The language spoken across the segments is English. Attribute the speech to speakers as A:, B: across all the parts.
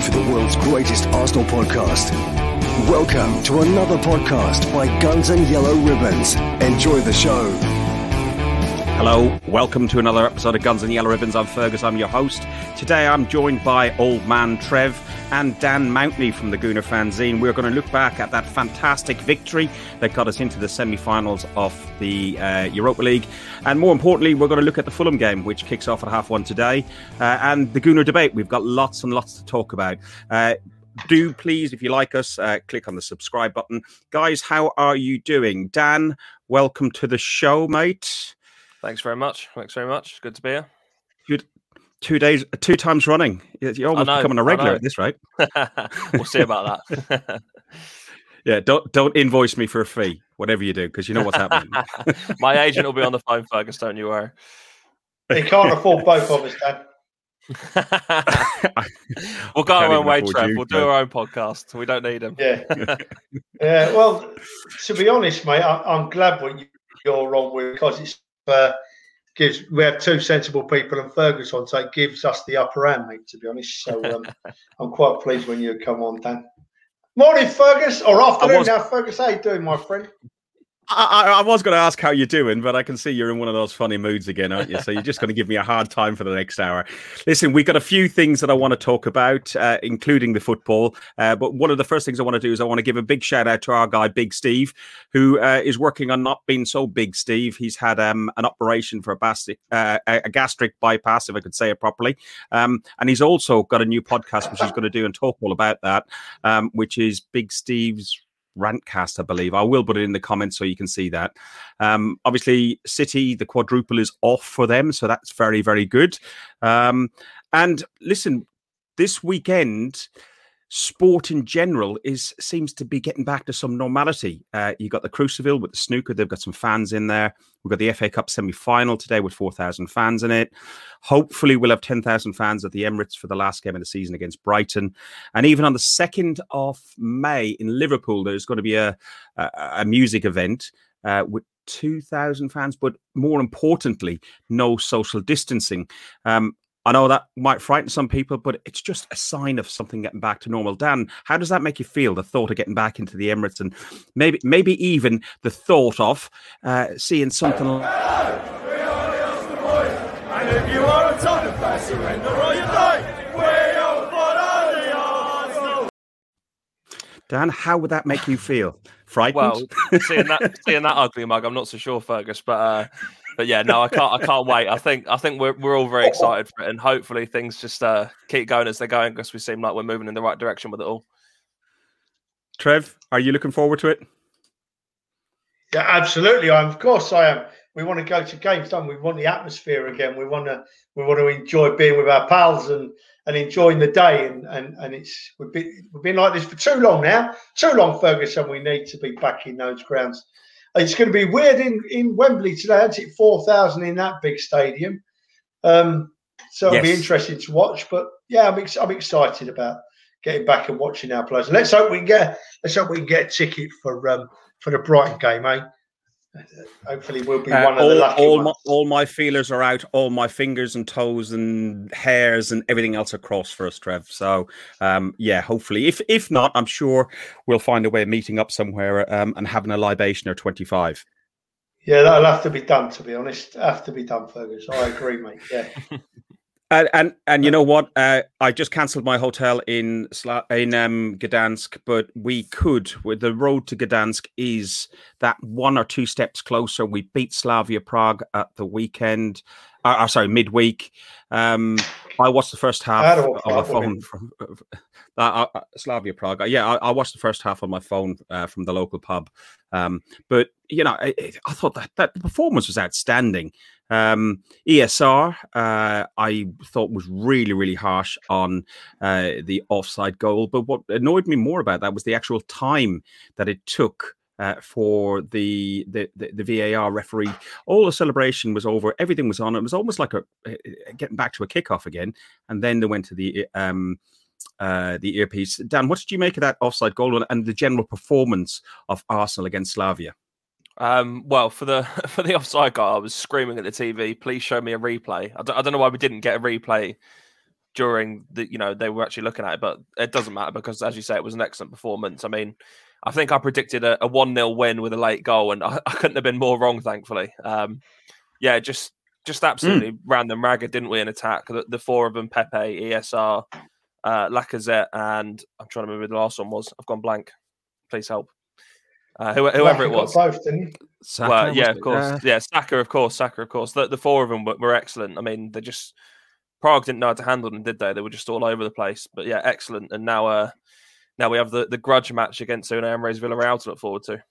A: for the world's greatest Arsenal podcast. Welcome to another podcast by Guns and Yellow Ribbons. Enjoy the show.
B: Hello, welcome to another episode of Guns and Yellow Ribbons. I'm Fergus, I'm your host. Today I'm joined by old man Trev and Dan Mountney from the Gooner fanzine. We're going to look back at that fantastic victory that got us into the semi finals of the uh, Europa League. And more importantly, we're going to look at the Fulham game, which kicks off at half one today, uh, and the Gooner debate. We've got lots and lots to talk about. Uh, do please, if you like us, uh, click on the subscribe button. Guys, how are you doing? Dan, welcome to the show, mate.
C: Thanks very much. Thanks very much. Good to be here.
B: Good. Two days, two times running. You're almost
C: know,
B: becoming a regular at this, right?
C: we'll see about that.
B: Yeah, don't don't invoice me for a fee, whatever you do, because you know what's happening.
C: My agent will be on the phone, Fergus. Don't you worry.
D: He can't afford both of us, Dan.
C: we'll go our own way,
B: afford
C: Trev.
B: you,
C: We'll do
B: Trev.
C: our own podcast. We don't need him.
D: Yeah. yeah. Well, to be honest, mate, I, I'm glad what you- you're on with because it's uh, gives we have two sensible people and Fergus on, so it gives us the upper hand, mate. To be honest, so um, I'm quite pleased when you come on, Dan. Morning, Fergus, or afternoon
B: was-
D: now, Fergus. How you doing, my friend?
B: I, I, was going to ask how you're doing, but I can see you're in one of those funny moods again, aren't you? So you're just going to give me a hard time for the next hour. Listen, we've got a few things that I want to talk about, uh, including the football. Uh, but one of the first things I want to do is I want to give a big shout out to our guy, Big Steve, who uh, is working on not being so big, Steve. He's had um, an operation for a, gastric, uh, a gastric bypass, if I could say it properly. Um, and he's also got a new podcast, which he's going to do and talk all about that, um, which is Big Steve's Rantcast, I believe. I will put it in the comments so you can see that. Um, obviously, City, the quadruple is off for them, so that's very, very good. Um, and listen, this weekend, sport in general is seems to be getting back to some normality. Uh, you got the Crucible with the snooker; they've got some fans in there. We've got the FA Cup semi-final today with four thousand fans in it. Hopefully, we'll have ten thousand fans at the Emirates for the last game of the season against Brighton. And even on the second of May in Liverpool, there's going to be a a, a music event uh, with. 2,000 fans, but more importantly, no social distancing. Um, I know that might frighten some people, but it's just a sign of something getting back to normal. Dan, how does that make you feel? The thought of getting back into the Emirates and maybe, maybe even the thought of uh, seeing something. like
E: And if you are a Tottenham fan, surrender or you die. We are the
B: Dan, how would that make you feel? Frightened?
C: Well, seeing that seeing that ugly mug, I'm not so sure, Fergus. But uh, but yeah, no, I can't I can't wait. I think I think we're we're all very excited for it, and hopefully things just uh, keep going as they're going because we seem like we're moving in the right direction with it all.
B: Trev, are you looking forward to it?
D: Yeah, absolutely. I'm. of course, I am. We want to go to games, don't we? We want the atmosphere again. We want to we want to enjoy being with our pals and and enjoying the day. And and and it's we've been we've been like this for too long now, too long, Ferguson. We need to be back in those grounds. It's going to be weird in in Wembley today. Isn't it four thousand in that big stadium? Um, so it'll be interesting to watch. But yeah, I'm ex- I'm excited about getting back and watching our players. Let's hope we can get let's hope we can get a ticket for um for the Brighton game, eh? Hopefully, we'll be
B: Uh,
D: one of the
B: all,
D: lucky
B: all,
D: ones.
B: my, all my feelers are out. All my fingers and toes and hairs and everything else are crossed for us, Trev. So, um, yeah, hopefully, if if not, I'm sure we'll find a way of meeting up somewhere um, and having a libation or 25.
D: Yeah, that'll have to be done. To be honest, have to be done, Fergus. I agree, mate. Yeah,
B: And and, and you know what? Uh, I just cancelled my hotel in in um, Gdansk, but we could. With the road to Gdansk is that one or two steps closer. We beat Slavia Prague at the weekend. Uh, uh, sorry, midweek. Um, I watched the first half on my phone from uh, uh, Slavia Prague. Yeah, I, I watched the first half on my phone uh, from the local pub. Um, but you know, I, I thought that that the performance was outstanding. Um, ESR, uh, I thought was really, really harsh on uh, the offside goal. But what annoyed me more about that was the actual time that it took uh, for the, the the VAR referee. All the celebration was over. Everything was on. It was almost like a getting back to a kickoff again. And then they went to the um, uh, the earpiece. Dan, what did you make of that offside goal and the general performance of Arsenal against Slavia?
C: Um, well, for the for the offside guy, I was screaming at the TV, "Please show me a replay." I don't, I don't know why we didn't get a replay during the you know they were actually looking at it, but it doesn't matter because as you say, it was an excellent performance. I mean, I think I predicted a, one 0 win with a late goal, and I, I, couldn't have been more wrong. Thankfully, um, yeah, just just absolutely mm. ran them ragged, didn't we? In attack, the, the four of them: Pepe, ESR, uh, Lacazette, and I'm trying to remember who the last one was. I've gone blank. Please help. Uh, whoever, whoever it was.
D: Both, didn't
C: Saka, well, yeah, of course. Yeah, Saka, of course. Saka, of course. The, the four of them were, were excellent. I mean, they just Prague didn't know how to handle them, did they? They were just all over the place. But yeah, excellent. And now, uh, now we have the, the grudge match against Unai Emery's Villarreal to look forward to.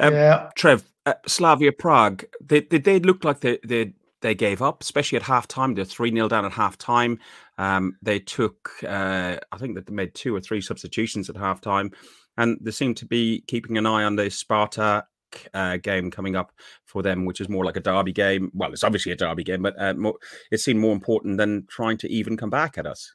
B: Um, yeah, Trev, uh, Slavia Prague. They, they, they looked like they they they gave up, especially at half time. They're three 0 down at half time. Um, they took, uh, I think that they made two or three substitutions at half time, and they seem to be keeping an eye on the Sparta uh, game coming up for them, which is more like a derby game. Well, it's obviously a derby game, but uh, more, it seemed more important than trying to even come back at us.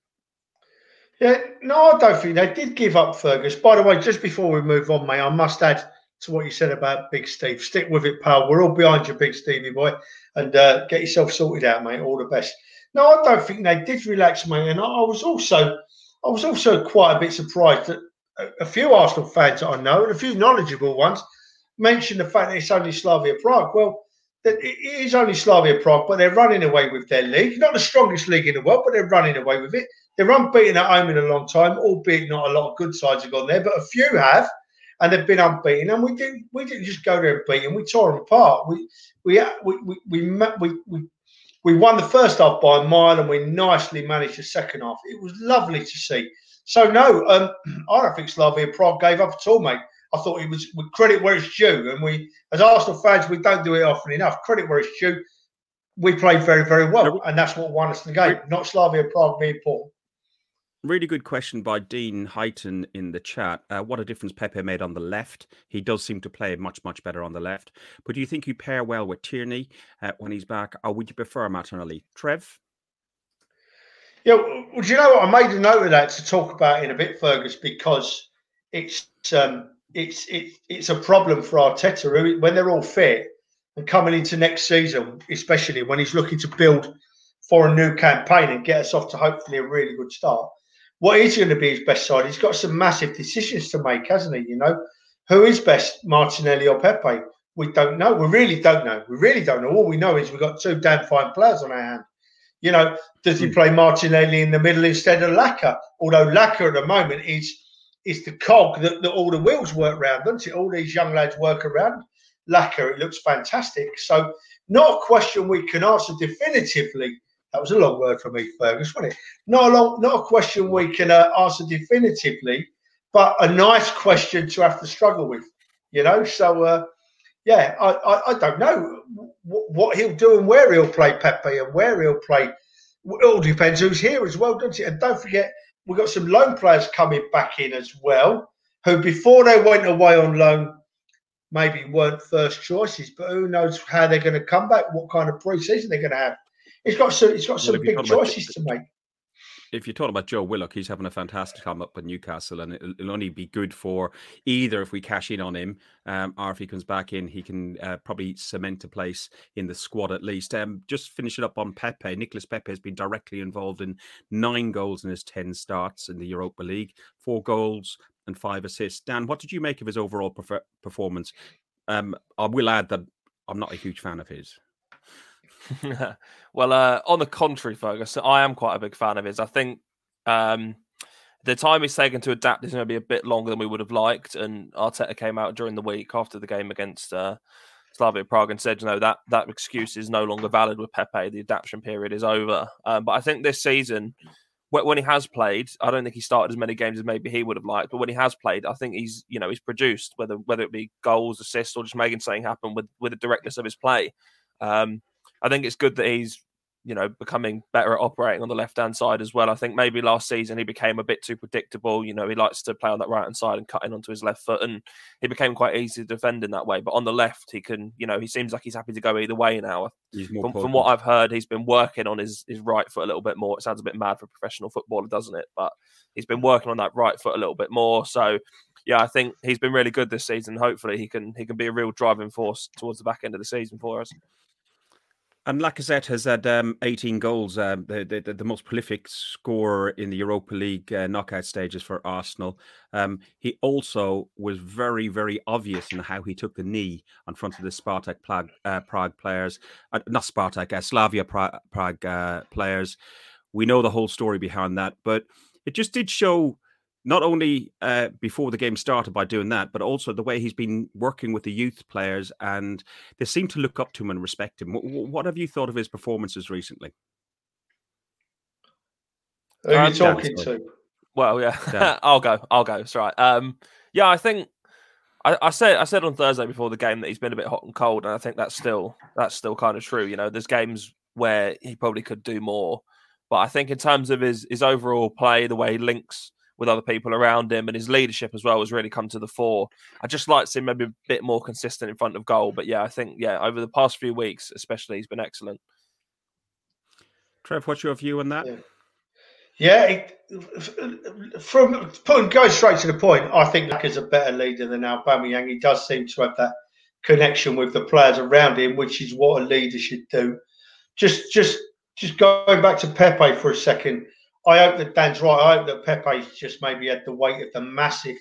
D: Yeah, no, I don't think they did give up, Fergus. By the way, just before we move on, mate, I must add to what you said about Big Steve. Stick with it, pal. We're all behind you, Big Stevie boy, and uh, get yourself sorted out, mate. All the best. No, I don't think they did relax, mate. And I, I was also, I was also quite a bit surprised that a, few Arsenal fans that I know and a few knowledgeable ones mention the fact that it's only Slavia Prague. Well, it is only Slavia Prague, but they're running away with their league. Not the strongest league in the world, but they're running away with it. They're unbeaten at home in a long time, albeit not a lot of good sides have gone there, but a few have, and they've been unbeaten. And we didn't we didn't just go there and beat them; we tore them apart. We we we we we, we, we, we won the first half by a mile, and we nicely managed the second half. It was lovely to see. So no, um, I don't think Slavia Prague gave up at all, mate. I thought it was credit where it's due, and we, as Arsenal fans, we don't do it often enough. Credit where it's due. We played very, very well, and that's what won us the game. Not Slavia Prague being poor.
B: Really good question by Dean Heighton in the chat. Uh, what a difference Pepe made on the left. He does seem to play much, much better on the left. But do you think you pair well with Tierney uh, when he's back, or would you prefer Martinelli? Trev?
D: Yeah, well, do you know what? I made a note of that to talk about in a bit, Fergus, because it's um, it's it, it's a problem for Arteta when they're all fit and coming into next season, especially when he's looking to build for a new campaign and get us off to hopefully a really good start. What is going to be his best side? He's got some massive decisions to make, hasn't he? You know, who is best, Martinelli or Pepe? We don't know. We really don't know. We really don't know. All we know is we've got two damn fine players on our hand. You know, does he hmm. play Martinelli in the middle instead of Laka? Although Laka at the moment is is the cog that, that all the wheels work around, doesn't it? All these young lads work around. Laka, it looks fantastic. So, not a question we can answer definitively. That was a long word for me, Fergus, wasn't it? Not a long, not a question we can uh, answer definitively, but a nice question to have to struggle with. You know, so uh, yeah, I, I, I, don't know what he'll do and where he'll play Pepe and where he'll play. It all depends who's here as well, doesn't it? And don't forget, we've got some loan players coming back in as well, who before they went away on loan maybe weren't first choices, but who knows how they're going to come back, what kind of pre-season they're going to have. He's got some, he's got some big choices to make
B: if you're talking about Joe Willock, he's having a fantastic time up at Newcastle, and it'll, it'll only be good for either if we cash in on him, um, or if he comes back in, he can uh, probably cement a place in the squad at least. Um, just finishing up on Pepe, Nicolas Pepe has been directly involved in nine goals in his ten starts in the Europa League, four goals and five assists. Dan, what did you make of his overall performance? Um, I will add that I'm not a huge fan of his.
C: well, uh, on the contrary, Fergus, I am quite a big fan of his. I think um, the time he's taken to adapt is going to be a bit longer than we would have liked. And Arteta came out during the week after the game against uh, Slavia Prague and said, you know, that that excuse is no longer valid with Pepe. The adaptation period is over. Um, but I think this season, when he has played, I don't think he started as many games as maybe he would have liked. But when he has played, I think he's, you know, he's produced whether whether it be goals, assists, or just making something happen with with the directness of his play. Um, I think it's good that he's you know becoming better at operating on the left hand side as well. I think maybe last season he became a bit too predictable. You know, he likes to play on that right hand side and cutting onto his left foot, and he became quite easy to defend in that way. But on the left, he can, you know, he seems like he's happy to go either way now. From, from, what I've heard, he's been working on his his right foot a little bit more. It sounds a bit mad for a professional footballer, doesn't it? But he's been working on that right foot a little bit more. So yeah, I think he's been really good this season. Hopefully, he can he can be a real driving force towards the back end of the season for us.
B: And Lacazette has had um, 18 goals, um, the, the, the most prolific scorer in the Europa League uh, knockout stages for Arsenal. Um, he also was very, very obvious in how he took the knee on front of the Spartak Prague, uh, Prague players, uh, not Spartak, uh, Slavia Prague, Prague uh, players. We know the whole story behind that, but it just did show not only uh, before the game started by doing that, but also the way he's been working with the youth players, and they seem to look up to him and respect him. What, what have you thought of his performances recently?
D: Who are you talking to?
C: Well, yeah, I'll go. I'll go. It's right. Um, yeah, I think I, I, said I said on Thursday before the game that he's been a bit hot and cold, and I think that's still that's still kind of true. You know, there's games where he probably could do more, but I think in terms of his his overall play, the way he links with other people around him and his leadership as well has really come to the fore. I just like to see maybe a bit more consistent in front of goal. But yeah, I think, yeah, over the past few weeks, especially, he's been excellent.
B: Trev, what's your view on that?
D: Yeah, yeah it, from putting going straight to the point, I think Lack is a better leader than Aubameyang. He does seem to have that connection with the players around him, which is what a leader should do. Just, just, just going back to Pepe for a second. I hope that Dan's right. I hope that Pepe's just maybe had the weight of the massive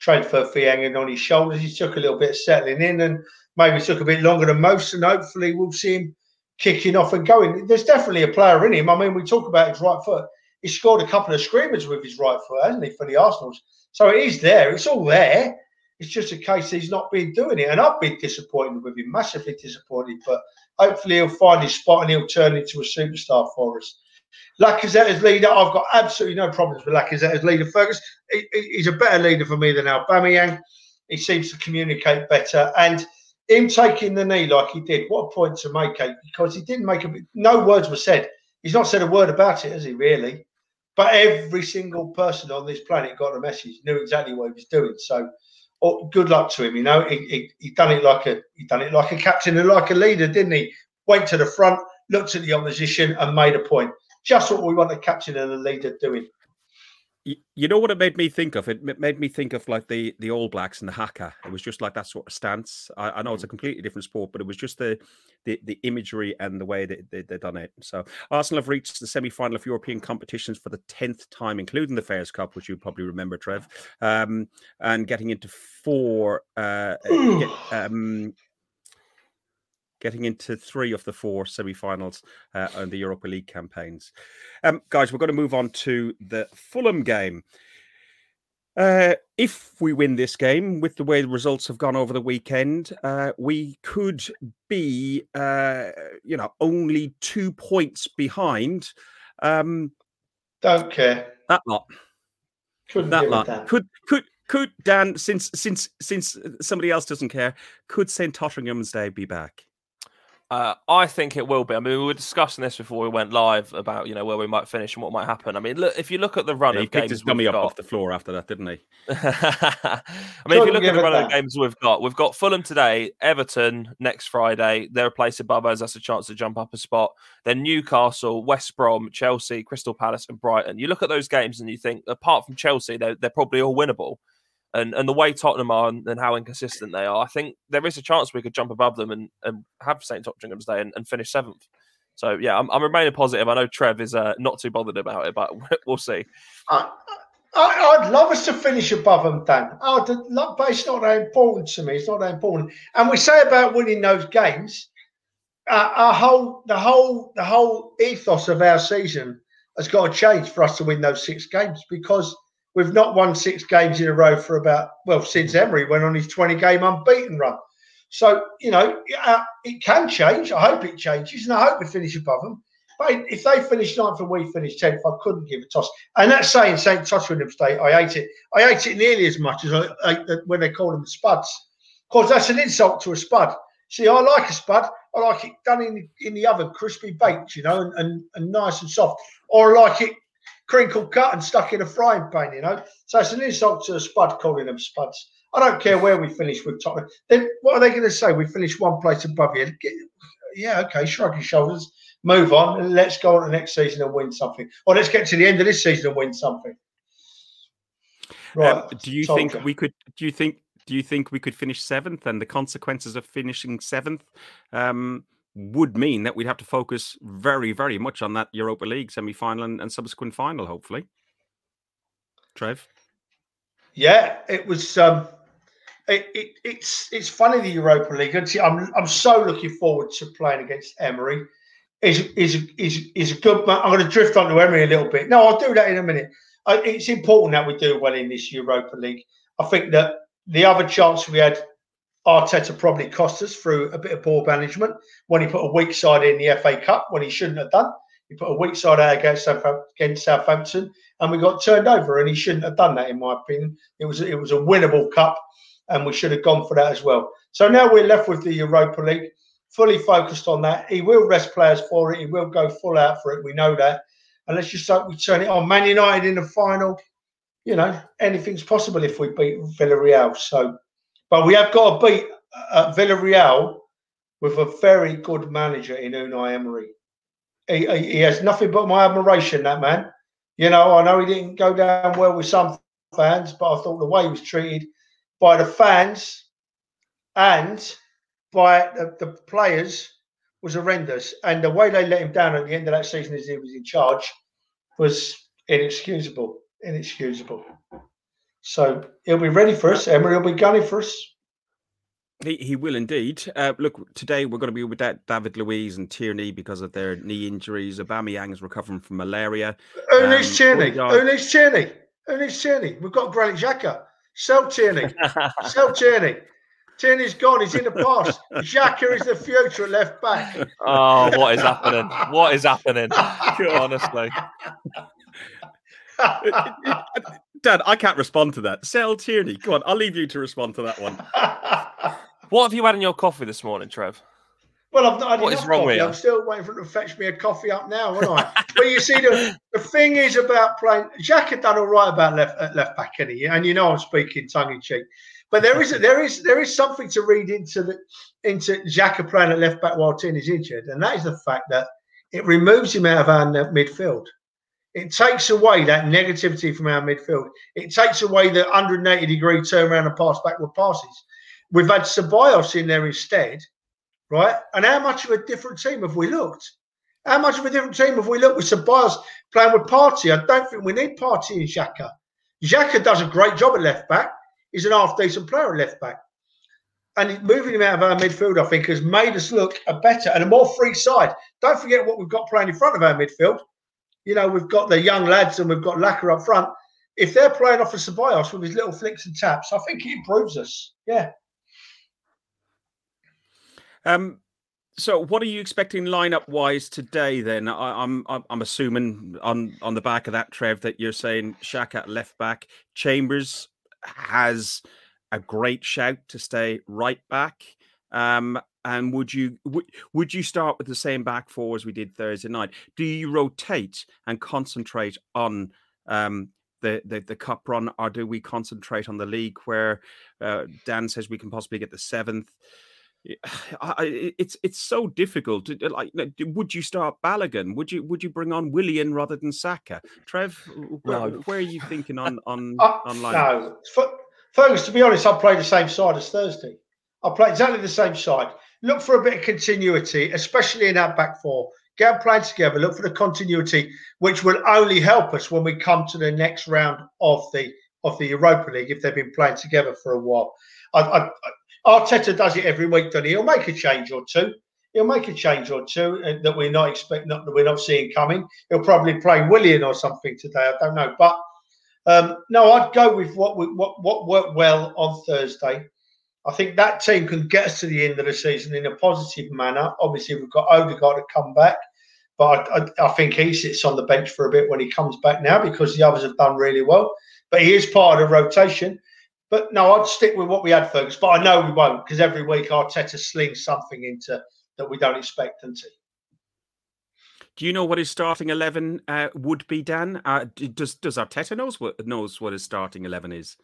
D: transfer fee hanging on his shoulders. He took a little bit of settling in and maybe took a bit longer than most. And hopefully we'll see him kicking off and going. There's definitely a player in him. I mean, we talk about his right foot. He scored a couple of screamers with his right foot, hasn't he, for the Arsenals? So it is there. It's all there. It's just a case he's not been doing it. And I've been disappointed with him, massively disappointed. But hopefully he'll find his spot and he'll turn into a superstar for us. Lacazette as leader, I've got absolutely no problems with Lacazette as leader. Fergus, he, he's a better leader for me than Aubameyang. He seems to communicate better, and him taking the knee like he did, what a point to make, it because he didn't make a. No words were said. He's not said a word about it, has he? Really? But every single person on this planet got a message, knew exactly what he was doing. So, oh, good luck to him. You know, he, he, he done it like a he done it like a captain and like a leader, didn't he? Went to the front, looked at the opposition, and made a point just what we want a captain and a leader doing.
B: You know what it made me think of? It made me think of like the the All Blacks and the haka. It was just like that sort of stance. I, I know it's a mm. completely different sport, but it was just the the, the imagery and the way that they, they've done it. So Arsenal have reached the semi final of European competitions for the tenth time, including the Fairs Cup, which you probably remember, Trev, um, and getting into four uh, get, um, getting into three of the four semi-finals uh, on the Europa League campaigns. Um, guys, we're going to move on to the Fulham game. Uh, if we win this game, with the way the results have gone over the weekend, uh, we could be, uh, you know, only two points behind. Um,
D: Don't care
B: that lot. Couldn't that lot that. could could could Dan since since since somebody else doesn't care. Could St Totteringham's Day be back?
C: Uh, I think it will be. I mean, we were discussing this before we went live about you know where we might finish and what might happen. I mean, look if you look at the run
B: yeah,
C: of
B: he
C: games,
B: his dummy up got, off the floor after that, didn't he?
C: I mean, if you look at the run that. of games we've got, we've got Fulham today, Everton next Friday. They're a place above us. That's a chance to jump up a spot. Then Newcastle, West Brom, Chelsea, Crystal Palace, and Brighton. You look at those games and you think, apart from Chelsea, they're, they're probably all winnable and and the way Tottenham are and, and, how inconsistent they are, I think there is a chance we could jump above them and, and have St Totteringham's Day and, and finish seventh. So yeah, I'm, I'm remaining positive. I know Trev is uh, not too bothered about it, but we'll see.
D: I, would love us to finish above them, Dan. I'd love, but it's not that important to me. It's not that important. And we say about winning those games, uh, our whole the whole the whole ethos of our season has got to change for us to win those six games because We've not won six games in a row for about, well, since Emery went on his 20 game unbeaten run. So, you know, uh, it can change. I hope it changes, and I hope we finish above them. But if they finish ninth and we finish 10th, I couldn't give a toss. And that's saying St. Tottenham State, I hate it. I hate it nearly as much as I, I, when they call them spuds, because that's an insult to a spud. See, I like a spud. I like it done in, in the oven, crispy baked, you know, and, and, and nice and soft. Or I like it crinkled cut and stuck in a frying pan, you know. So it's an insult to a spud calling them spuds. I don't care where we finish with Tottenham. Then what are they going to say? We finish one place above you. Yeah, okay, shrug your shoulders, move on, and let's go on to the next season and win something. Or let's get to the end of this season and win something.
B: Right. Um, do you think we could? Do you think? Do you think we could finish seventh? And the consequences of finishing seventh um, would mean that we'd have to focus very, very much on that Europa League semi final and, and, subsequent final, hopefully. Trev?
D: Yeah, it was. Um, it, it, it's it's funny the Europa League. I'm I'm so looking forward to playing against Emery. Is is is is a good. I'm going to drift onto Emery a little bit. No, I'll do that in a minute. It's important that we do well in this Europa League. I think that the other chance we had Arteta probably cost us through a bit of poor management when he put a weak side in the FA Cup when he shouldn't have done. He put a weak side out against, against Southampton, and we got turned over, and he shouldn't have done that, in my opinion. It was it was a winnable cup, and we should have gone for that as well. So now we're left with the Europa League, fully focused on that. He will rest players for it. He will go full out for it. We know that. And let's just hope we turn it on. Man United in the final. You know, anything's possible if we beat Villarreal. So but we have got to beat uh, Villarreal with a very good manager in Unai Emery. He, he, has nothing but my admiration, that man. You know, I know he didn't go down well with some fans, but I thought the way he was treated by the fans and by the, the players was horrendous. And the way they let him down at the end of that season as he was in charge was inexcusable. Inexcusable. So he'll be ready for us. Emery will be gunning for us.
B: He, he will indeed. Uh, look, today we're going to be with David Luiz and Tierney because of their knee injuries. Aubameyang is recovering from malaria.
D: Who um, needs Tierney? Who needs Tierney? Who needs Tierney? We've got Granit Xhaka. Sell Tierney. Sell Tierney. Tierney's gone. He's in the past. Xhaka is the future at left back.
C: Oh, what is happening? What is happening? Honestly.
B: Dad, I can't respond to that. Sell Tierney. Go on, I'll leave you to respond to that one.
C: what have you had in your coffee this morning, Trev?
D: Well, I've not had what is wrong coffee. with you? I'm still waiting for him to fetch me a coffee up now, aren't I? but you see, the, the thing is about playing. Jack had done all right about left left back, any, and you know I'm speaking tongue in cheek. But there is there is there is something to read into the into Xhaka playing at left back while Tin is injured, and that is the fact that it removes him out of our midfield. It takes away that negativity from our midfield. It takes away the 180 degree turnaround and pass backward passes. We've had Ceballos in there instead, right? And how much of a different team have we looked? How much of a different team have we looked with Ceballos playing with Partey? I don't think we need Partey in Xhaka. Xhaka does a great job at left back. He's an half decent player at left back. And moving him out of our midfield, I think, has made us look a better and a more free side. Don't forget what we've got playing in front of our midfield you know, we've got the young lads and we've got Laka up front. If they're playing off of Ceballos with his little flicks and taps, I think he improves us. Yeah.
B: Um. So, what are you expecting lineup wise today? Then I, am I'm, I'm assuming on on the back of that, Trev, that you're saying Shaq at left back, Chambers has a great shout to stay right back. Um, and would you would, would you start with the same back four as we did Thursday night? Do you rotate and concentrate on um, the, the the cup run, or do we concentrate on the league where uh, Dan says we can possibly get the seventh? I, it's it's so difficult. Like, would you start Balogun? Would you would you bring on Willian rather than Saka? Trev, where, no. where are you thinking on on uh, online?
D: No, Fergus. To be honest, I play the same side as Thursday. I play exactly the same side look for a bit of continuity, especially in our back four. Get playing together. Look for the continuity, which will only help us when we come to the next round of the of the Europa League if they've been playing together for a while. I, I, Arteta does it every week, doesn't he? He'll make a change or two. He'll make a change or two uh, that we're not expecting, that we're not seeing coming. He'll probably play Willian or something today. I don't know, but um, no, I'd go with what we, what what worked well on Thursday. I think that team can get us to the end of the season in a positive manner. Obviously, we've got Odegaard to come back, but I, I, I, think he sits on the bench for a bit when he comes back now because the others have done really well. But he is part of the rotation. But no, I'd stick with what we had, Fergus. But I know we won't because every week Arteta slings something into that we don't expect them to.
B: Do you know what his starting eleven uh, would be, Dan? Uh, does Does Arteta knows what knows what his starting eleven is?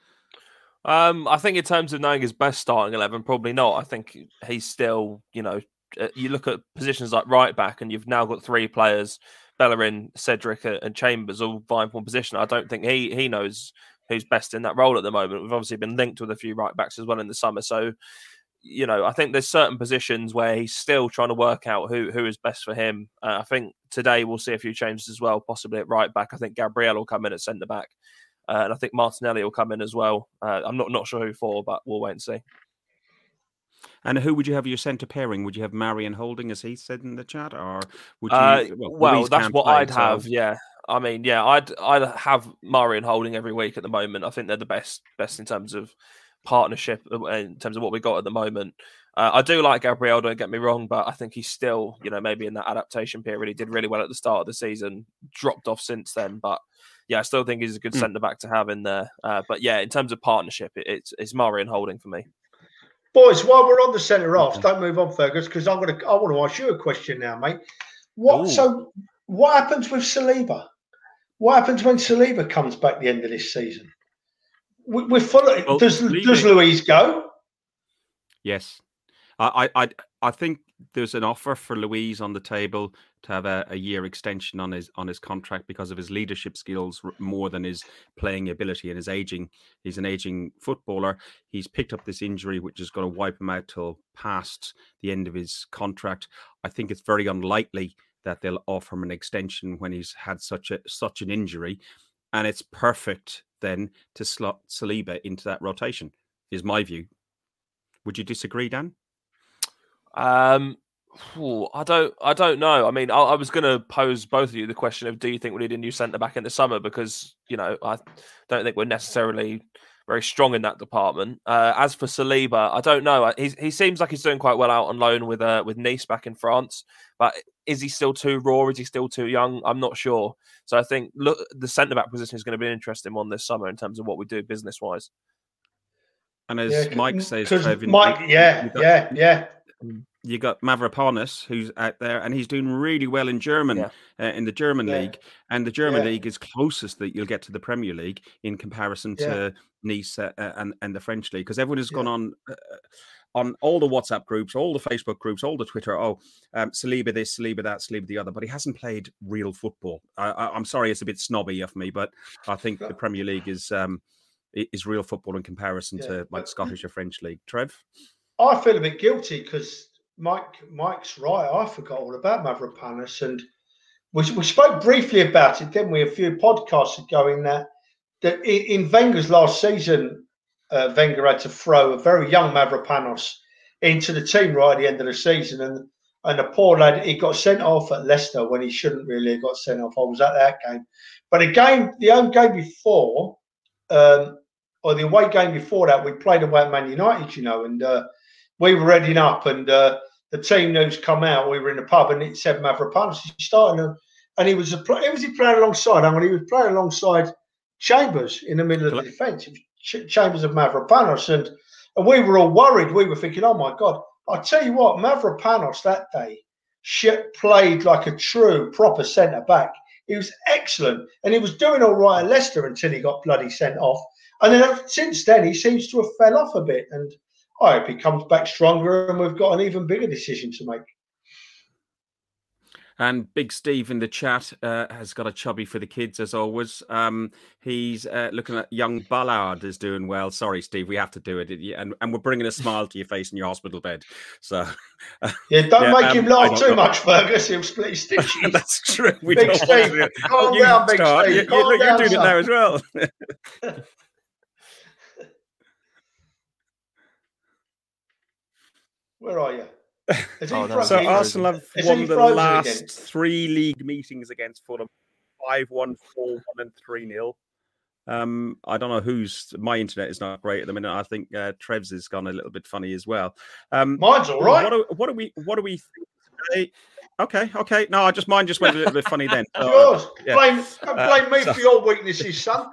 C: Um, I think in terms of knowing his best starting eleven, probably not. I think he's still, you know, uh, you look at positions like right back, and you've now got three players: Bellerin, Cedric, and Chambers, all vying for position. I don't think he he knows who's best in that role at the moment. We've obviously been linked with a few right backs as well in the summer, so you know, I think there's certain positions where he's still trying to work out who who is best for him. Uh, I think today we'll see a few changes as well, possibly at right back. I think Gabriel will come in at centre back, uh, and I think Martinelli will come in as well. Uh, I'm not not sure who for, but we'll wait and see.
B: And who would you have your centre pairing? Would you have Marion Holding, as he said in the chat, or would you?
C: Uh, well, that's what play, I'd so... have. Yeah, I mean, yeah, I'd I'd have Marion Holding every week at the moment. I think they're the best best in terms of partnership uh, in terms of what we got at the moment. Uh, I do like Gabriel, don't get me wrong, but I think he's still, you know, maybe in that adaptation period. He did really well at the start of the season, dropped off since then. But yeah, I still think he's a good mm. centre back to have in there. Uh, but yeah, in terms of partnership, it, it's it's Marion Holding for me.
D: Boys, while we're on the centre half, don't move on, Fergus, because I'm gonna I want to ask you a question now, mate. What Ooh. so what happens with Saliba? What happens when Saliba comes back the end of this season? We, are full. Of, well, does does Luiz go?
B: Yes, I, I I think there's an offer for Louise on the table to have a, a, year extension on his on his contract because of his leadership skills more than his playing ability and his aging. He's an aging footballer. He's picked up this injury, which is going to wipe him out till past the end of his contract. I think it's very unlikely that they'll offer him an extension when he's had such a such an injury, and it's perfect then to slot Saliba into that rotation. Is my view. Would you disagree, Dan?
C: Um, I don't. I don't know. I mean, I, I was going to pose both of you the question of: Do you think we need a new centre back in the summer? Because you know, I don't think we're necessarily very strong in that department. Uh, as for Saliba, I don't know. He he seems like he's doing quite well out on loan with uh, with Nice back in France. But is he still too raw? Is he still too young? I'm not sure. So I think look, the centre back position is going to be an interesting one this summer in terms of what we do business wise.
B: And as yeah, Mike says, Trevin,
D: Mike, yeah, yeah, yeah.
B: You got Mavropanos, who's out there, and he's doing really well in German yeah. uh, in the German yeah. league, and the German yeah. league is closest that you'll get to the Premier League in comparison to Nice uh, uh, and and the French league, because everyone has gone on. Uh, on all the WhatsApp groups, all the Facebook groups, all the Twitter, oh, um, Saliba this, Saliba that, Saliba the other, but he hasn't played real football. I, am sorry, it's a bit snobby of me, but I think the Premier League is um, is real football in comparison to like Scottish or French league. Trev,
D: I feel a bit guilty because Mike Mike's right. I forgot all about Mavropanos, and we, we spoke briefly about it, didn't we? A few podcasts ago in that that in Wenger's last season, uh, Wenger had to throw a very young Mavropanos into the team right at the end of the season, and and the poor lad he got sent off at Leicester when he shouldn't really have got sent off. I was at that game, but a game the home game before, um, or the away game before that, we played away at Man United, you know, and. Uh, we were readying up, and uh, the team news come out. We were in the pub, and it said Mavropanos. He started, and he was a was he playing alongside? I mean, he was playing alongside Chambers in the middle of the defence. Chambers of Mavropanos, and and we were all worried. We were thinking, oh my god! I tell you what, Mavropanos that day shit played like a true proper centre back. He was excellent, and he was doing all right at Leicester until he got bloody sent off. And then since then, he seems to have fell off a bit. And I hope he comes back stronger and we've got an even bigger decision to make.
B: And Big Steve in the chat uh, has got a chubby for the kids as always. Um, he's uh, looking at young Ballard is doing well. Sorry, Steve, we have to do it, and, and we're bringing a smile to your face in your hospital bed. So
D: yeah, don't yeah, make um, him laugh too much, Fergus. He'll split his stitches.
B: That's true. We
D: Big Steve, calm down, Big Steve. You,
B: you, you're doing it now as well.
D: Where are you?
B: Oh, so Arsenal have won the last three league meetings against Fulham 5 1, 4 1, and 3 0. Um, I don't know who's my internet is not great at the minute. I think uh, Trev's has gone a little bit funny as well. Um,
D: Mine's all right.
B: What are, what are we? What do we think Okay, okay. No, I just mine just went a little bit funny then.
D: So, yours. Yeah. Blame, uh, blame me so. for your weaknesses, son.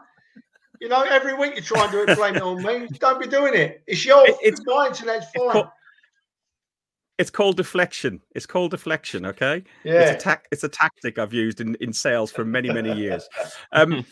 D: You know, every week you try and do it, blame it on me. Don't be doing it. It's your, it, it's my internet's fine
B: it's called deflection. It's called deflection. Okay.
D: Yeah.
B: It's a ta- It's a tactic I've used in, in sales for many many years. Um,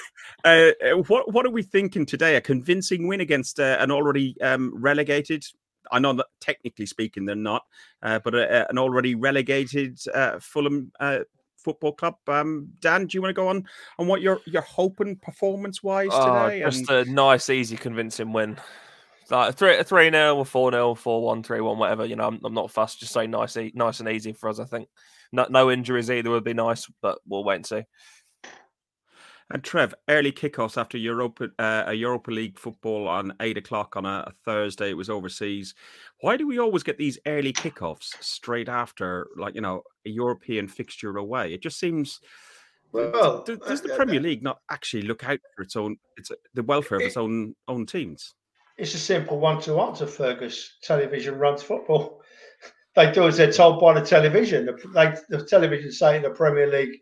B: uh, what what are we thinking today? A convincing win against uh, an already um, relegated. I know that technically speaking they're not, uh, but an already relegated uh, Fulham uh, football club. Um, Dan, do you want to go on on what you're you're hoping performance wise oh, today?
C: Just and... a nice, easy, convincing win Like three, three nil, or four nil, four one, three one, whatever. You know, I'm, I'm not fussed. Just say nice, nice and easy for us. I think no, no injuries either would be nice, but we'll wait and see.
B: And Trev, early kickoffs after Europa, uh, a Europa League football on eight o'clock on a, a, Thursday. It was overseas. Why do we always get these early kickoffs straight after, like you know, a European fixture away? It just seems. Well, does, does the Premier League not actually look out for its own, its the welfare of its own own teams?
D: It's a simple one to answer, Fergus. Television runs football. They do as they're told by the television. The, they, the television say in the Premier League,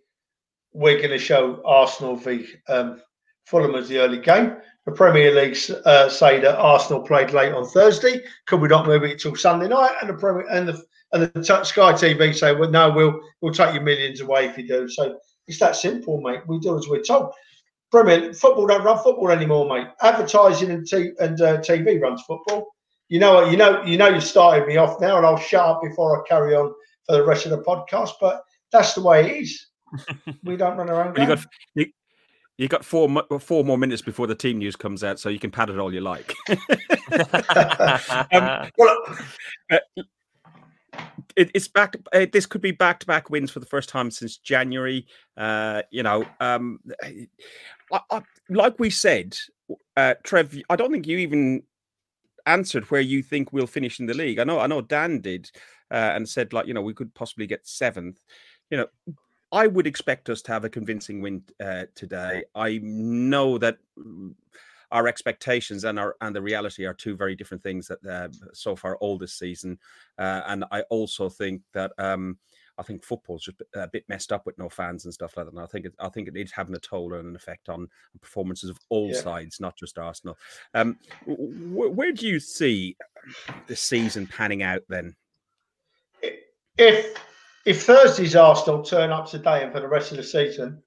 D: we're going to show Arsenal v um, Fulham as the early game. The Premier League uh, say that Arsenal played late on Thursday. Could we not move it till Sunday night? And the Premier and the and the Sky TV say, well, no, we'll we'll take your millions away if you do. So it's that simple, mate. We do as we're told. Premier football don't run football anymore, mate. Advertising and, t- and uh, TV runs football. You know what? You know you know you started me off now, and I'll shut up before I carry on for the rest of the podcast. But that's the way it is. we don't run around. game.
B: You got you, you got four four more minutes before the team news comes out, so you can pad it all you like. um, well, uh, it, it's back. Uh, this could be back to back wins for the first time since January. Uh, you know, um, I, I, like we said, uh, Trev, I don't think you even answered where you think we'll finish in the league. I know, I know, Dan did, uh, and said like you know we could possibly get seventh. You know, I would expect us to have a convincing win uh, today. I know that our expectations and our and the reality are two very different things that uh, so far all this season, uh, and I also think that. Um, I think football's just a bit messed up with no fans and stuff like that. And I think it, I think it is having a toll and an effect on performances of all yeah. sides, not just Arsenal. Um, where do you see the season panning out then?
D: If if Thursday's Arsenal turn up today and for the rest of the season,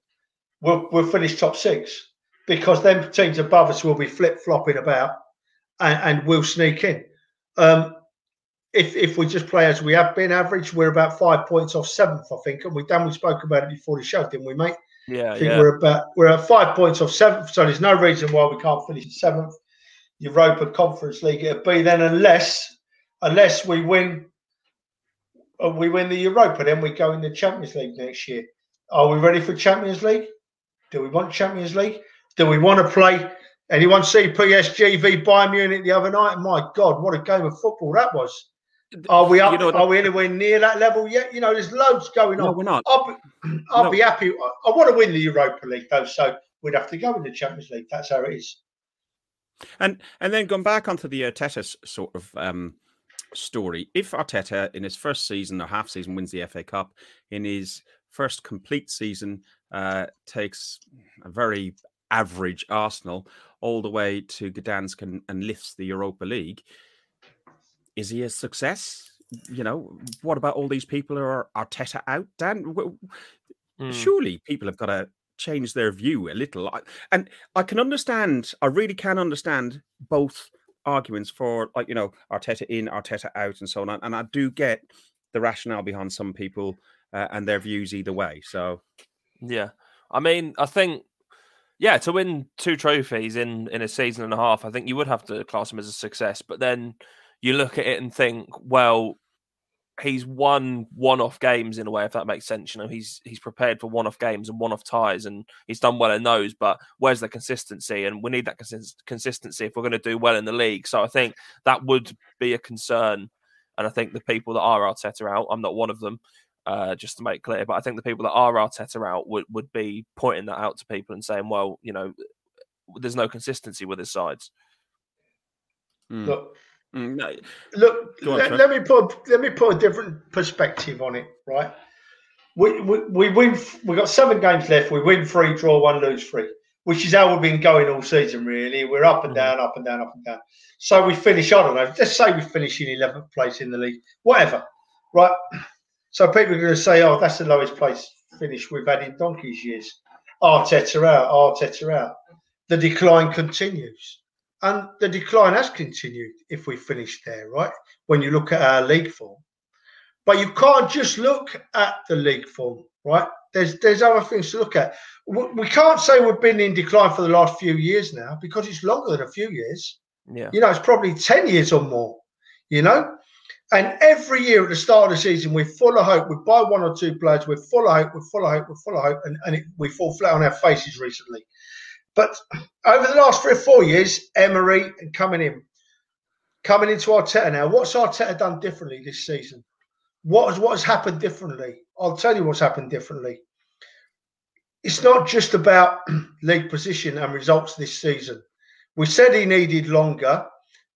D: we'll we'll finish top six because then teams above us will be flip flopping about and, and we'll sneak in. Um, if if we just play as we have been average, we're about five points off seventh, I think. And we done we spoke about it before the show, didn't we, mate?
C: Yeah,
D: I think
C: yeah.
D: we're about we're at five points off seventh, so there's no reason why we can't finish seventh. Europa Conference League it'll be then unless unless we win uh, we win the Europa, then we go in the Champions League next year. Are we ready for Champions League? Do we want Champions League? Do we want to play? Anyone see PSG v Bayern Munich the other night? My God, what a game of football that was! Are we up? You know, are we anywhere near that level yet? You know, there's loads going
B: on.
D: No,
B: we're not.
D: I'll, be, I'll no. be happy. I, I want to win the Europa League though, so we'd have to go in the Champions League. That's how it is.
B: And and then going back onto the Arteta sort of um, story, if Arteta in his first season or half season wins the FA Cup, in his first complete season uh, takes a very average Arsenal all the way to Gdansk and, and lifts the Europa League is he a success? You know, what about all these people who are Arteta out? Dan, mm. surely people have got to change their view a little. And I can understand, I really can understand both arguments for, like, you know, Arteta in, Arteta out, and so on. And I do get the rationale behind some people uh, and their views either way. So,
C: yeah. I mean, I think yeah, to win two trophies in in a season and a half, I think you would have to class him as a success. But then you look at it and think, well, he's won one-off games in a way, if that makes sense. You know, he's he's prepared for one-off games and one-off ties, and he's done well in those. But where's the consistency? And we need that cons- consistency if we're going to do well in the league. So I think that would be a concern. And I think the people that are Arteta out, I'm not one of them, uh, just to make clear. But I think the people that are Arteta out would would be pointing that out to people and saying, well, you know, there's no consistency with his sides.
D: Mm. Look, Mm, no. Look, on, let, let, me put let me put a different perspective on it. Right, we, we we win. We got seven games left. We win three, draw one, lose three, which is how we've been going all season. Really, we're up and mm. down, up and down, up and down. So we finish. I don't know. Let's say we finish in eleventh place in the league. Whatever. Right. So people are going to say, "Oh, that's the lowest place finish we've had in donkey's years." Arteta out. Arteta out. The decline continues. And the decline has continued if we finish there, right? When you look at our league form. But you can't just look at the league form, right? There's there's other things to look at. We can't say we've been in decline for the last few years now because it's longer than a few years.
C: Yeah.
D: You know, it's probably 10 years or more, you know? And every year at the start of the season, we're full of hope. We buy one or two players, we're full of hope, we're full of hope, we're full of hope, and, and it, we fall flat on our faces recently. But over the last three or four years, Emery and coming in, coming into Arteta now, what's Arteta done differently this season? What has what has happened differently? I'll tell you what's happened differently. It's not just about league position and results this season. We said he needed longer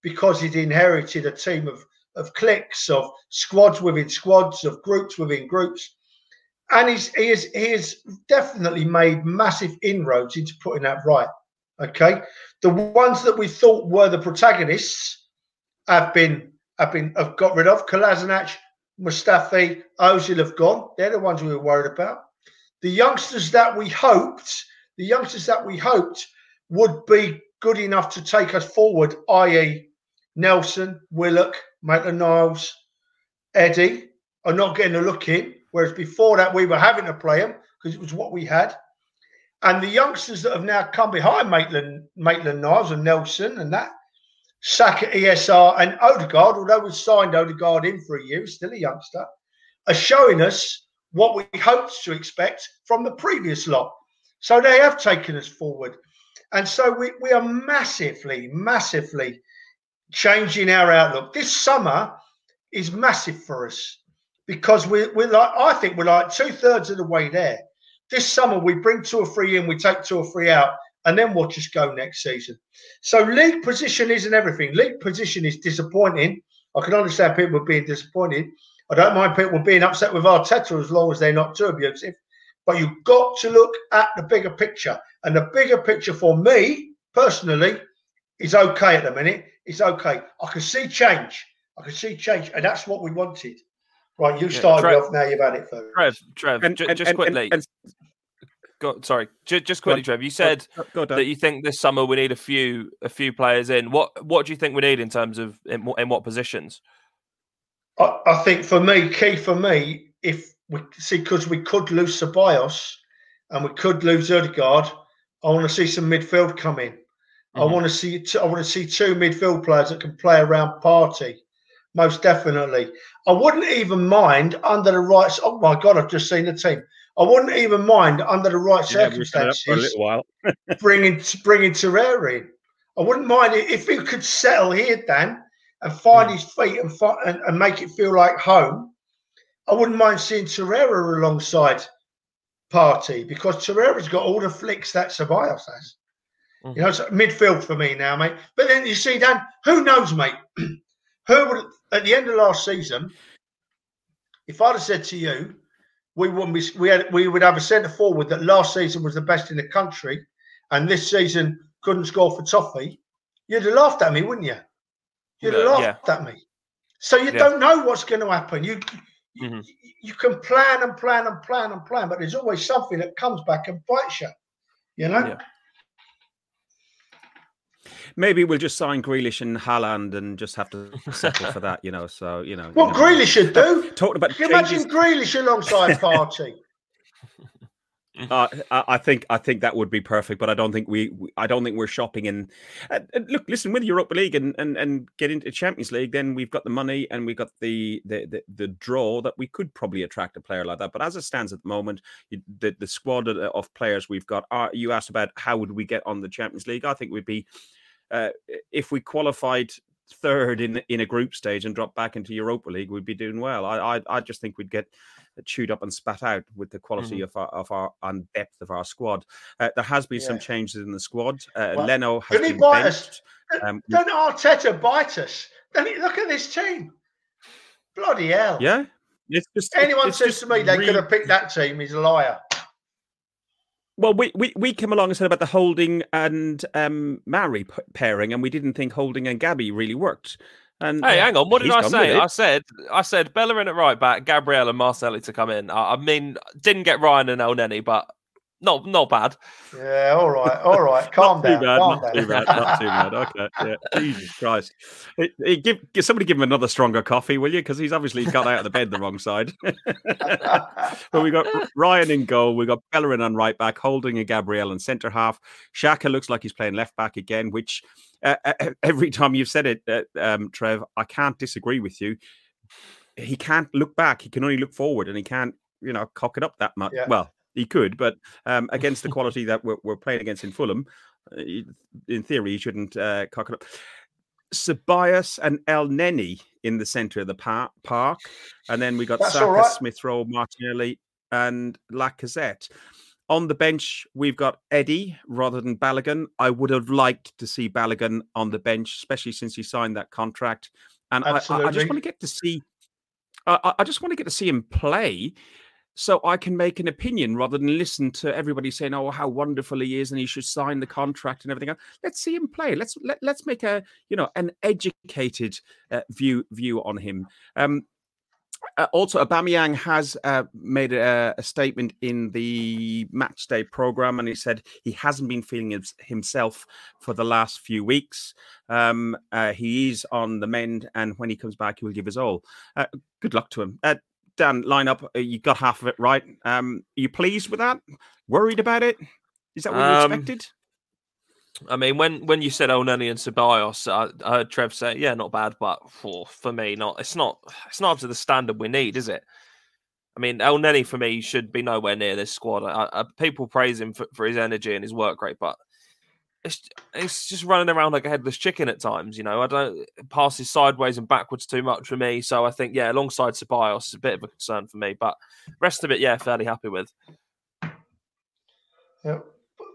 D: because he'd inherited a team of, of cliques, of squads within squads, of groups within groups. And he's, he, is, he has definitely made massive inroads into putting that right. Okay. The ones that we thought were the protagonists have been have been have got rid of. Kolasinac, Mustafi, Ozil have gone. They're the ones we were worried about. The youngsters that we hoped, the youngsters that we hoped would be good enough to take us forward, i.e., Nelson, Willock, Maitland Niles, Eddie, are not getting a look in. Whereas before that, we were having to play them because it was what we had. And the youngsters that have now come behind Maitland, Maitland Niles and Nelson and that, Saka, ESR, and Odegaard, although we signed Odegaard in for a year, still a youngster, are showing us what we hoped to expect from the previous lot. So they have taken us forward. And so we, we are massively, massively changing our outlook. This summer is massive for us because we, we're like, I think we're like two thirds of the way there. This summer, we bring two or three in, we take two or three out, and then we'll just go next season. So, league position isn't everything. League position is disappointing. I can understand people being disappointed. I don't mind people being upset with Arteta as long as they're not too abusive. But you've got to look at the bigger picture. And the bigger picture for me personally is okay at the minute. It's okay. I can see change. I can see change. And that's what we wanted. Right, you
C: Yeah,
D: started
C: Trev-
D: off. Now you've had it first.
C: Trev, Trev,
B: And-
C: ju-
B: and-
C: just quickly.
B: and-
C: go, sorry, ju- just quickly, Trev. You said
B: Go- go, Dan.
C: that you think this summer we need a few a few players in. What what do you think we need in terms of in, what- in what positions?
D: I, I think for me, key for me, if we see because we could lose Ceballos and we could lose Odegaard, I want to see some midfield come in. I
C: Mhm.
D: want to see t- I want to see two midfield players that can play around Partey. Most definitely. I wouldn't even mind under the right. Oh my god! I've just seen the team. I wouldn't even mind under the right
B: Yeah, we were set up
D: circumstances
B: for a little while.
D: bringing bringing Torreira in. I wouldn't mind if he could settle here, Dan, and find hmm. his feet and, and and make it feel like home. I wouldn't mind seeing Torreira alongside Partey because Torreira's got all the flicks that Ceballos has. You know, mm-hmm. it's midfield for me now, mate. But then you see, Dan, who knows, mate? who would at the end of last season, if I'd have said to you, we wouldn't be, we had we would have a centre forward that last season was the best in the country, and this season couldn't score for Toffee, you'd have laughed at me, wouldn't you? You'd have
C: Yeah,
D: laughed at me. So you
C: Yeah.
D: don't know what's going to happen. You, you
C: Mhm.
D: you can plan and plan and plan and plan, but there's always something that comes back and bites you. You know.
C: Yeah.
B: Maybe we'll just sign Grealish and Haaland and just have to settle for that, you know. So, you know.
D: What
B: you know.
D: Grealish should do?
B: Talking about
D: Can you imagine Grealish alongside Partey?
B: Uh, I think I think that would be perfect, but I don't think we, I don't think we're shopping in. Uh, look, listen, with Europa League and, and and get into Champions League, then we've got the money and we've got the the, the the draw that we could probably attract a player like that. But as it stands at the moment, the the squad of, of players we've got. Are, you asked about how would we get on the Champions League? I think we'd be uh, if we qualified third in in a group stage and drop back into Europa League, we'd be doing well. I I, I just think we'd get chewed up and spat out with the quality of our of our and depth of our squad. Uh, there has been some changes in the squad. Uh,
D: Well,
B: Leno has been
D: bite us?
B: Um,
D: Don't Arteta bite us? Don't he, look at this team. Bloody hell.
B: yeah, it's just
D: Anyone
B: it's
D: says
B: just
D: to me they
B: re-
D: could have picked that team, he's a liar.
B: Well, we, we we came along and said about the Holding and um, Mari p- pairing, and we didn't think Holding and Gabby really worked. And
C: Hey, hang on. What did I say? I said I said Bellerin at right back, Gabriel and Marcelli to come in. I, I mean, didn't get Ryan and El but not not bad.
D: Yeah, all right, all right. Calm
B: Too
D: down.
B: bad,
D: calm
B: not
D: down.
B: too bad, not too bad. Okay, yeah. Jesus Christ! Hey, hey, give, somebody give him another stronger coffee, will you? Because he's obviously got out of the bed the wrong side. but we got Ryan in goal. We got Bellerin on right back, Holding and Gabriel in centre half. Xhaka looks like he's playing left back again, which uh, uh, every time you've said it, uh, um, Trev, I can't disagree with you. He can't look back; he can only look forward, and he can't, you know, cock it up that much.
D: Yeah.
B: Well, he could, but um, against the quality that we're, we're playing against in Fulham, uh, in theory, he shouldn't uh, cock it up. Ceballos and Elneny in the centre of the par- park, and then we got
D: That's
B: Saka,
D: right.
B: Smith Rowe, Martinelli, and Lacazette. On the bench, we've got Eddie rather than Balogun. I would have liked to see Balogun on the bench, especially since he signed that contract. And I, I, I just want to get to see. I- I just want to get to see him play, so I can make an opinion rather than listen to everybody saying, "Oh, how wonderful he is, and he should sign the contract and everything." else. Let's see him play. Let's let, let's make a you know an educated uh, view view on him. Um, uh, also, Aubameyang has uh, made a, a statement in the match day program, and he said he hasn't been feeling himself for the last few weeks. Um, uh, he is on the mend, and when he comes back, he will give his all. Uh, good luck to him. Dan, line up. Uh, you got half of it right. Um, are you pleased with that? Worried about it? Is that what you
C: Um,
B: expected?
C: I mean, when when you said Elneny and Ceballos, I, I heard Trev say, "Yeah, not bad," but for, for me, not it's not it's not up to the standard we need, is it? I mean, Elneny for me should be nowhere near this squad. I, I, people praise him for, for his energy and his work rate, but it's it's just running around like a headless chicken at times. You know, I don't it passes sideways and backwards too much for me. So I think, yeah, alongside Ceballos, it's a bit of a concern for me. But rest of it, yeah, fairly happy with.
D: Yeah.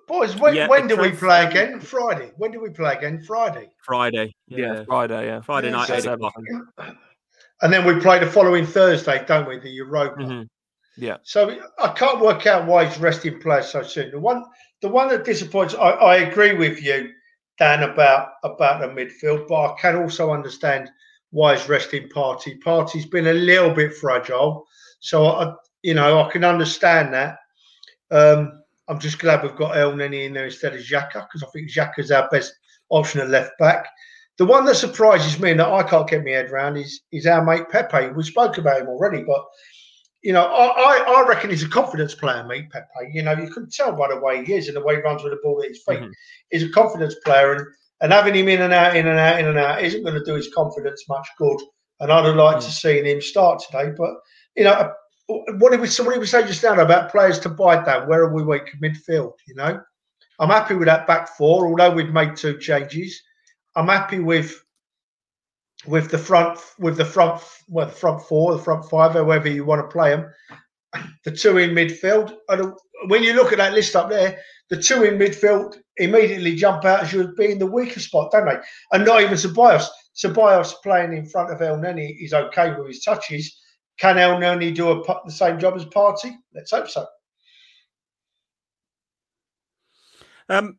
D: Boys, when,
B: Yeah,
D: when do we
B: Trev,
D: play
B: um,
D: again? Friday. When do we play again? Friday.
B: Friday.
C: Yeah, Friday, yeah,
B: Friday
D: Yeah,
B: night,
D: so
B: eight o'clock.
D: And then we play the following Thursday, don't we? The Europa.
C: Mhm. Yeah.
D: So I can't work out why he's resting players so soon. The one, the one that disappoints. I, I agree with you, Dan, about about the midfield, but I can also understand why he's resting Partey. Partey's been a little bit fragile, so I, you know, I can understand that. Um, I'm just glad we've got Elneny in there instead of Xhaka because I think Xhaka's our best option at left back. The one that surprises me and that I can't get my head around is is our mate Pepe. We spoke about him already, but you know, I, I, I reckon he's a confidence player, mate, Pepe. You know, you can tell by the way he is and the way he runs with the ball at his feet.
C: Mhm.
D: He's a confidence player, and, and having him in and out, in and out, in and out isn't going to do his confidence much good. And I'd have liked to see him start today, but you know, what did we what did we say just now about players to bite that? Where are we weak midfield? You know, I'm happy with that back four, although we've made two changes. I'm happy with with the front with the front well the front four, the front five, however you want to play them. The two in midfield. And when you look at that list up there, the two in midfield immediately jump out as you being the weaker spot, don't they? And not even Ceballos. Ceballos playing in front of Elneny is okay with his touches. Can Elneny do a, the same job as Partey? Let's hope so.
B: Um,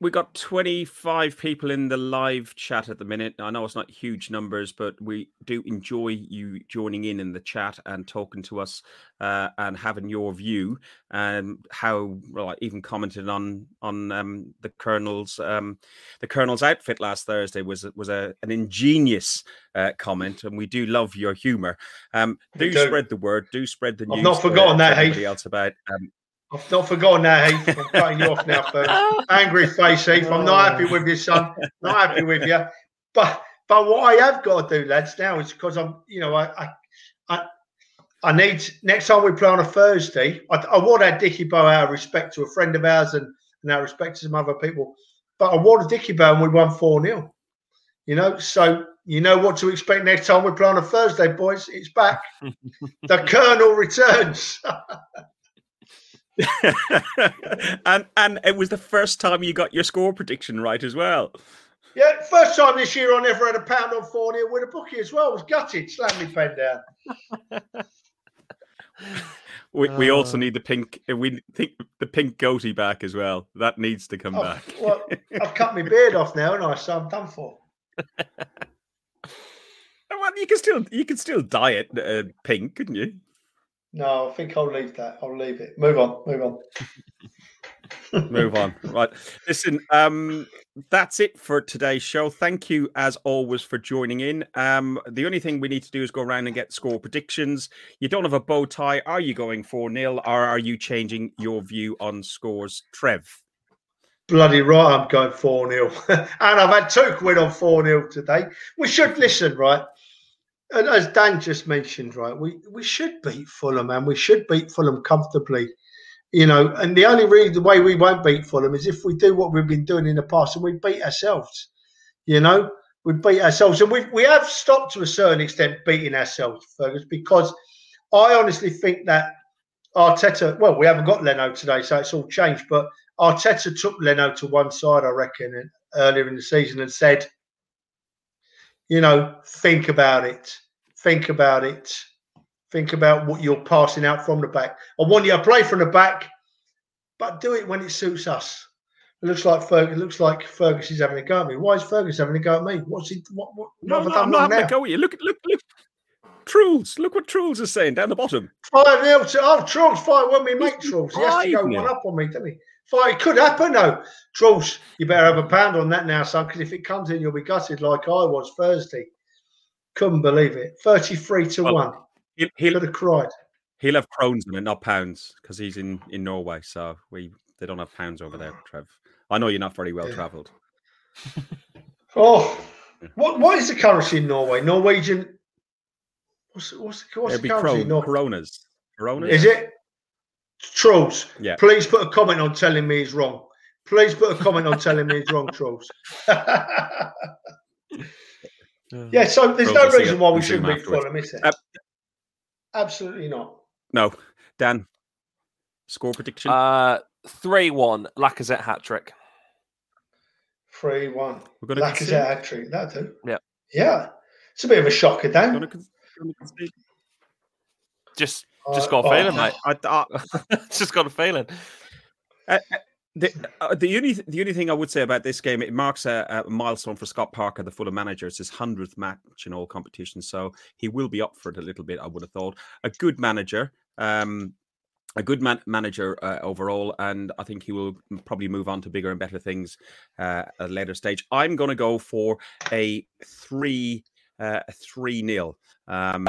B: we got 25 people in the live chat at the minute. I know it's not huge numbers, but we do enjoy you joining in in the chat and talking to us uh, and having your view and how well, I even commented on on um, the colonel's um, the colonel's outfit last Thursday was was a an ingenious uh, comment, and we do love your humour. Um, do
D: do.
B: spread the word. Do spread the news.
D: I've
B: not
D: forgotten that, Heath.
B: else about um,
D: I've not forgotten that, Heath. I'm cutting you off now, first. Oh. Angry face, Heath. I'm not happy with you, son. Not happy with you. But but what I have got to do, lads, now is because I'm, you know, I I, I I need next time we play on a Thursday. I, I want our Dicky Bow out of respect to a friend of ours and, and our respect to some other people. But I wore a Dicky Bow and we won 4 0. You know, so you know what to expect next time we play on a Thursday, boys. It's back. the Colonel returns.
B: and and it was the first time you got your score prediction right as well.
D: Yeah, first time this year I never had a pound on four nil with a bookie as well. I was gutted, slammed me pen down.
B: We, we also
C: Uh.
B: need the pink. uh, We think the pink goatee back as well. That needs to come
D: Oh,
B: back.
D: well, I've cut my beard off now, and I so I'm done for.
B: well, you can still you can still dye it uh, pink, couldn't you?
D: No, I think I'll leave that. I'll leave it. Move on. Move on.
B: move on. Right. Listen, um, that's it for today's show. Thank you, as always, for joining in. Um, the only thing we need to do is go around and get score predictions. You don't have a bow tie. Are you going 4 0 or are you changing your view on scores? Trev.
D: Bloody right, I'm going 4 0. and I've had two quid on 4 0 today. We should listen, right? And as Dan just mentioned, right, we, we should beat Fulham, and We should beat Fulham comfortably you know, and the only reason the way we won't beat Fulham is if we do what we've been doing in the past and we beat ourselves. You know, we beat ourselves, and we we have stopped to a certain extent beating ourselves, Fergus, because I honestly think that Arteta. Well, we haven't got Leno today, so it's all changed. But Arteta took Leno to one side, I reckon, earlier in the season and said, you know, think about it, think about it Think about what you're passing out from the back. I want you to play from the back, but do it when it suits us. It looks like Fergus. It looks like Fergus is having a go at me. Why is Fergus having a go at me? What's he? What? what
B: no, no, I'm not having now? a go at you. Look, look, look. Truls, look what Truls is saying down the bottom.
D: Five nil to oh Truls five when we make Truls. He has to go one up on me, doesn't he? Five it could happen though. Truls, you better have a pound on that now, son, because if it comes in, you'll be gutted like I was Thursday. Couldn't believe it. Thirty-three to well, one. He'll, he'll Could have cried.
B: He'll have crones in it, not pounds, because he's in in Norway. So we they don't have pounds over there, Trev. I know you're not very well yeah. travelled.
D: oh, what what is the currency in Norway? Norwegian. What's what's, what's
B: It'd the currency? Cron- Coronas. Coronas.
D: Is it? Trolls. Yeah. Please put a comment on telling me he's wrong. Please put a comment on telling me he's wrong, trolls. yeah, so there's no reason why we shouldn't be Fulham, is there? Uh, Absolutely not.
B: No. Dan, score prediction?
C: Uh, 3 1, Lacazette hat trick.
D: 3 1. We're going to Lacazette hat trick. That do.
C: Yeah.
D: Yeah. It's a bit of a shocker, Dan.
C: Just, just uh, got a oh, feeling, mate. I, I, just got a feeling.
B: Uh, uh the, uh, the only the only thing I would say about this game, it marks a, a, milestone for Scott Parker, the Fulham manager. It's his hundredth match in all competitions, so he will be up for it a little bit. I would have thought a good manager, um, a good man- manager uh, overall, and I think he will probably move on to bigger and better things uh, at a later stage. I'm going to go for a three uh, a three nil. Um,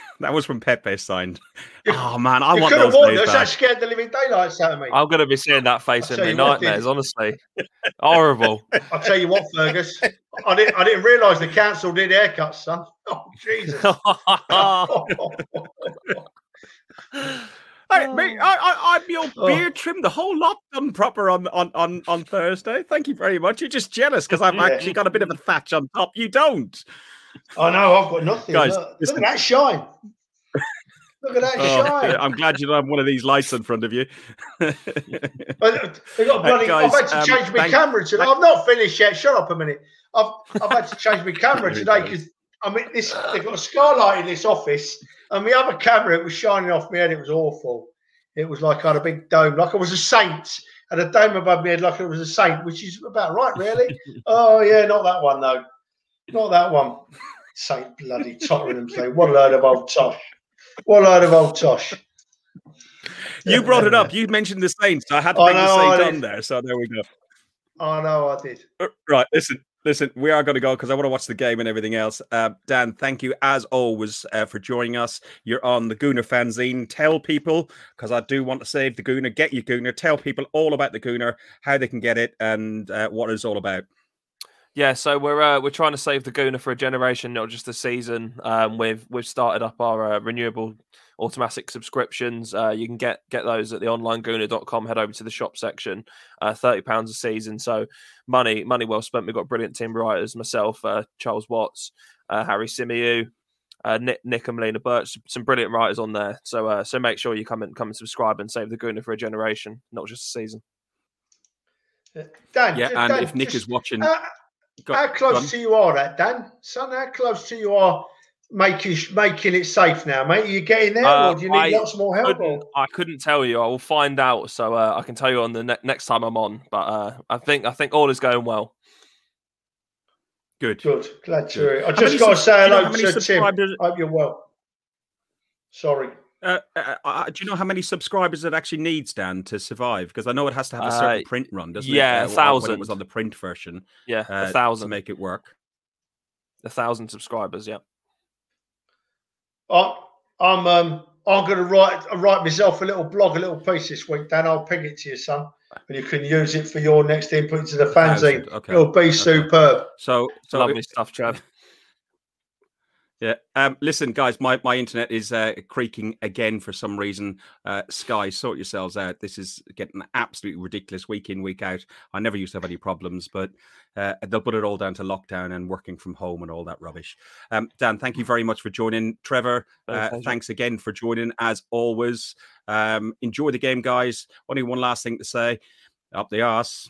B: That was from Pepe signed. Oh, man, I you want those days back.
D: That scared the living daylights out of me.
C: I'm going to be seeing that face in my nightmares, honestly. Horrible.
D: I'll tell you what, Fergus. I didn't, I didn't realise the council did haircuts, son. Oh, Jesus.
B: I, mate, I, I, I'm your oh. beard trimmed the whole lot done proper on, on, on, on Thursday. Thank you very much. You're just jealous because I've yeah. actually got a bit of a thatch on top. You don't.
D: Oh no, I've got nothing. Guys, look, look at that shine. Look at that oh, shine.
B: I'm glad you don't have one of these lights in front of you.
D: they got bloody, guys, I've had to change um, my camera today. I've not finished yet. Shut up a minute. I've I've had to change my camera today because I mean this they've got a skylight in this office and the other camera it was shining off my head. It was awful. It was like I had a big dome, like I was a saint. and a dome above my head, like I was a saint, which is about right, really. oh yeah, not that one though. Not that one. Saint bloody Totteringham's Day, what a load of old tosh. What a load of old tosh.
B: You brought it up. You mentioned the Saints. So I had to bring the Saints on there. So there we go.
D: Oh no, I did.
B: Uh, right, listen, listen. We are going to go because I want to watch the game and everything else. Uh, Dan, thank you as always uh, for joining us. You're on the Gooner fanzine. Tell people because I do want to save the Gooner. Get your Gooner. Tell people all about the Gooner, how they can get it, and uh, what it's all about.
C: Yeah, so we're uh, we're trying to save the Gooner for a generation, not just a season. Um, we've we've started up our uh, renewable automatic subscriptions. Uh, you can get get those at the online gooner.com. Head over to the shop section. Uh, Thirty pounds a season, so money money well spent. We've got brilliant team writers, myself, uh, Charles Watts, uh, Harry Symeou, uh, Nick, Nick and Melina Birch, some brilliant writers on there. So uh, so make sure you come and come and subscribe and save the Gooner for a generation, not just a season.
D: Dan,
B: Yeah, and
D: Dan,
B: if Nick
D: just-
B: is watching,
D: how,
B: go-
D: how close to you are that, Dan? Son, how close to you are making making it safe now, mate? Are you getting there,
C: Uh,
D: or do you need
C: I
D: lots more help?
C: couldn't, I couldn't tell you. I will find out, so uh, I can tell you on the ne- next time I'm on. But uh, I think I think all is going well.
B: good.
D: Good, glad to hear it. I
B: How
D: just got to
B: subs-
D: say
B: do you know
D: hello
B: how many
D: to Tim. Hope you're well. Sorry.
B: Uh, uh, uh, do you know how many subscribers it actually needs, Dan, to survive? Because I know it has to have a certain
C: Uh,
B: print run, doesn't
C: yeah,
B: it?
C: Yeah, a
B: Uh, when
C: thousand.
B: it was on the print version
C: Yeah,
B: uh,
C: a thousand,
B: to make it work.
C: a thousand subscribers. Yeah.
D: I, I'm um I'm going to write write myself a little blog, a little piece this week, Dan. I'll ping it to you, son, and you can use it for your next input to the fanzine.
B: okay,
D: It'll be
B: okay.
D: superb.
B: So, so
C: Lovely stuff, Trev.
B: Yeah. Um, listen, guys, my, my internet is uh, creaking again for some reason. Uh, Sky, sort yourselves out. This is getting absolutely ridiculous week in, week out. I never used to have any problems, but uh, they'll put it all down to lockdown and working from home and all that rubbish. Um, Dan, thank you very much for joining. Trevor, uh, thanks again for joining as always. Um, enjoy the game, guys. Only one last thing to say up the arse.